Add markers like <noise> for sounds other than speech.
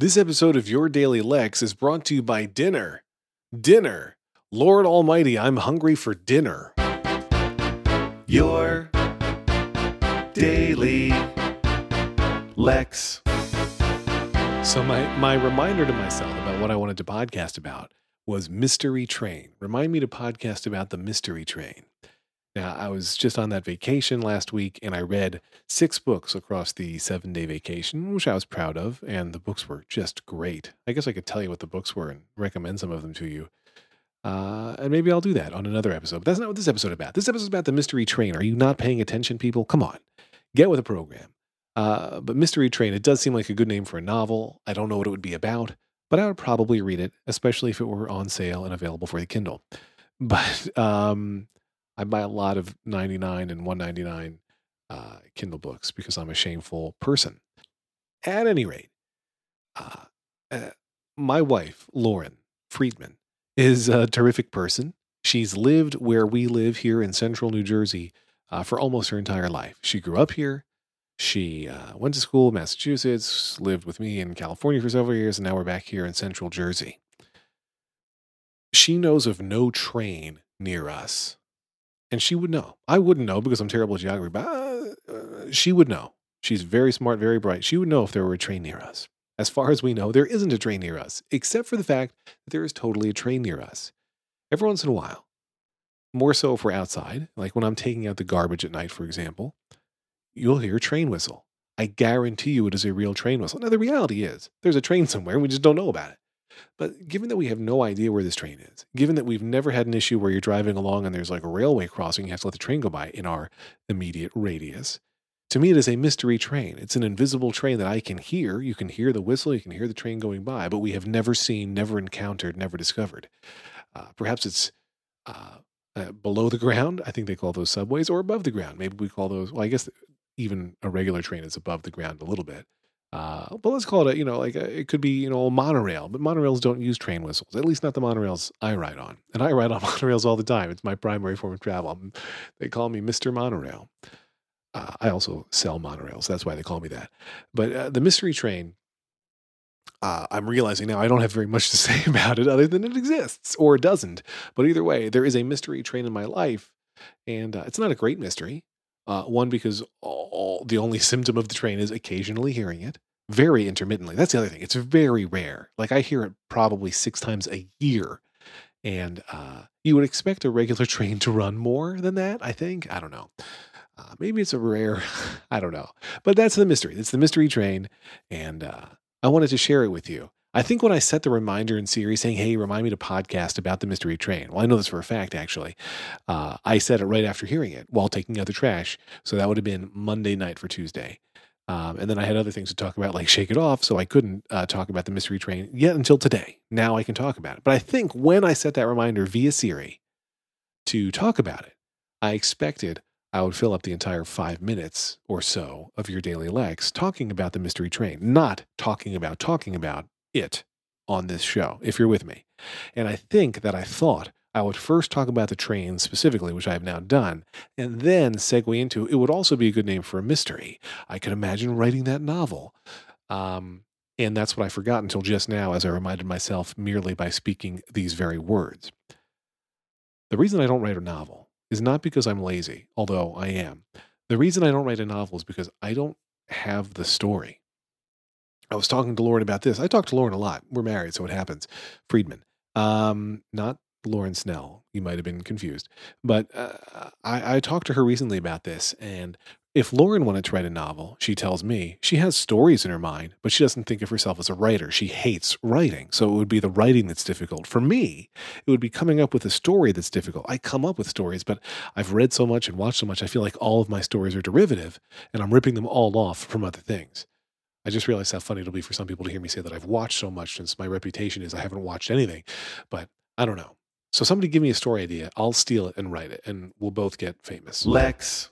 This episode of Your Daily Lex is brought to you by dinner. Dinner. Lord Almighty, I'm hungry for dinner. Your Daily Lex. So my my reminder to myself about what I wanted to podcast about was Mystery Train. Remind me to podcast about the Mystery Train. Now, I was just on that vacation last week and I read six books across the seven day vacation, which I was proud of, and the books were just great. I guess I could tell you what the books were and recommend some of them to you. Uh, and maybe I'll do that on another episode. But that's not what this episode is about. This episode is about the Mystery Train. Are you not paying attention, people? Come on, get with the program. Uh, but Mystery Train, it does seem like a good name for a novel. I don't know what it would be about, but I would probably read it, especially if it were on sale and available for the Kindle. <laughs> But um, I buy a lot of 99 and 199 uh, Kindle books because I'm a shameful person. At any rate, uh, uh, my wife, Lauren Friedman, is a terrific person. She's lived where we live here in central New Jersey uh, for almost her entire life. She grew up here. She uh, went to school in Massachusetts, lived with me in California for several years, and now we're back here in central Jersey. She knows of no train near us and she would know. I wouldn't know because I'm terrible at geography, but uh, she would know. She's very smart, very bright. She would know if there were a train near us. As far as we know, there isn't a train near us, except for the fact that there is totally a train near us. Every once in a while, more so if we're outside, like when I'm taking out the garbage at night, for example, you'll hear a train whistle. I guarantee you it is a real train whistle. Now, the reality is there's a train somewhere, we just don't know about it. But given that we have no idea where this train is, given that we've never had an issue where you're driving along and there's like a railway crossing, you have to let the train go by in our immediate radius. To me, it is a mystery train. It's an invisible train that I can hear. You can hear the whistle, you can hear the train going by, but we have never seen, never encountered, never discovered. Uh, perhaps it's uh, uh, below the ground. I think they call those subways, or above the ground. Maybe we call those, well, I guess even a regular train is above the ground a little bit. Uh, but let's call it, a, you know, like a, it could be, you know, a monorail. But monorails don't use train whistles. At least not the monorails I ride on. And I ride on <laughs> monorails all the time. It's my primary form of travel. They call me Mister Monorail. Uh, I also sell monorails. That's why they call me that. But uh, the mystery train, uh, I'm realizing now I don't have very much to <laughs> say about it other than it exists or it doesn't. But either way, there is a mystery train in my life, and uh, it's not a great mystery. Uh, one, because all, the only symptom of the train is occasionally hearing it, very intermittently. That's the other thing. It's very rare. Like I hear it probably six times a year. And uh, you would expect a regular <laughs> train to run more than that, I think. I don't know. Uh, maybe it's a rare, <laughs> I don't know. But that's the mystery. It's the mystery train. And uh, I wanted to share it with you. I think when I set the reminder in Siri saying, hey, remind me to podcast about the mystery train, well, I know this for a fact, actually. Uh, I said it right after hearing it while taking out the trash. So that would have been Monday night for Tuesday. Um, and then I had other things to talk about, like Shake It Off. So I couldn't uh, talk about the mystery train yet until today. Now I can talk about it. But I think when I set that reminder via Siri to talk about it, I expected I would fill up the entire five minutes or so of your daily Lex talking about the mystery train, not talking about talking about it on this show, if you're with me. And I think that I thought I would first talk about the train specifically, which I have now done, and then segue into it would also be a good name for a mystery. I could imagine writing that novel. Um, and that's what I forgot until just now as I reminded myself merely by speaking these very words. The reason I don't write a novel is not because I'm lazy, although I am. The reason I don't write a novel is because I don't have the story. I was talking to Lauren about this. I talk to Lauren a lot. We're married, so it happens. Friedman, um, not Lauren Snell. You might have been confused, but uh, I, I talked to her recently about this. And if Lauren wanted to write a novel, she tells me she has stories in her mind, but she doesn't think of herself as a writer. She hates writing, so it would be the writing that's difficult. For me, it would be coming up with a story that's difficult. I come up with stories, but I've read so much and watched so much. I feel like all of my stories are derivative, and I'm ripping them all off from other things. I just realized how funny it'll be for some people to hear me say that I've watched so much since my reputation is I haven't watched anything. But I don't know. So somebody give me a story idea. I'll steal it and write it, and we'll both get famous. Lex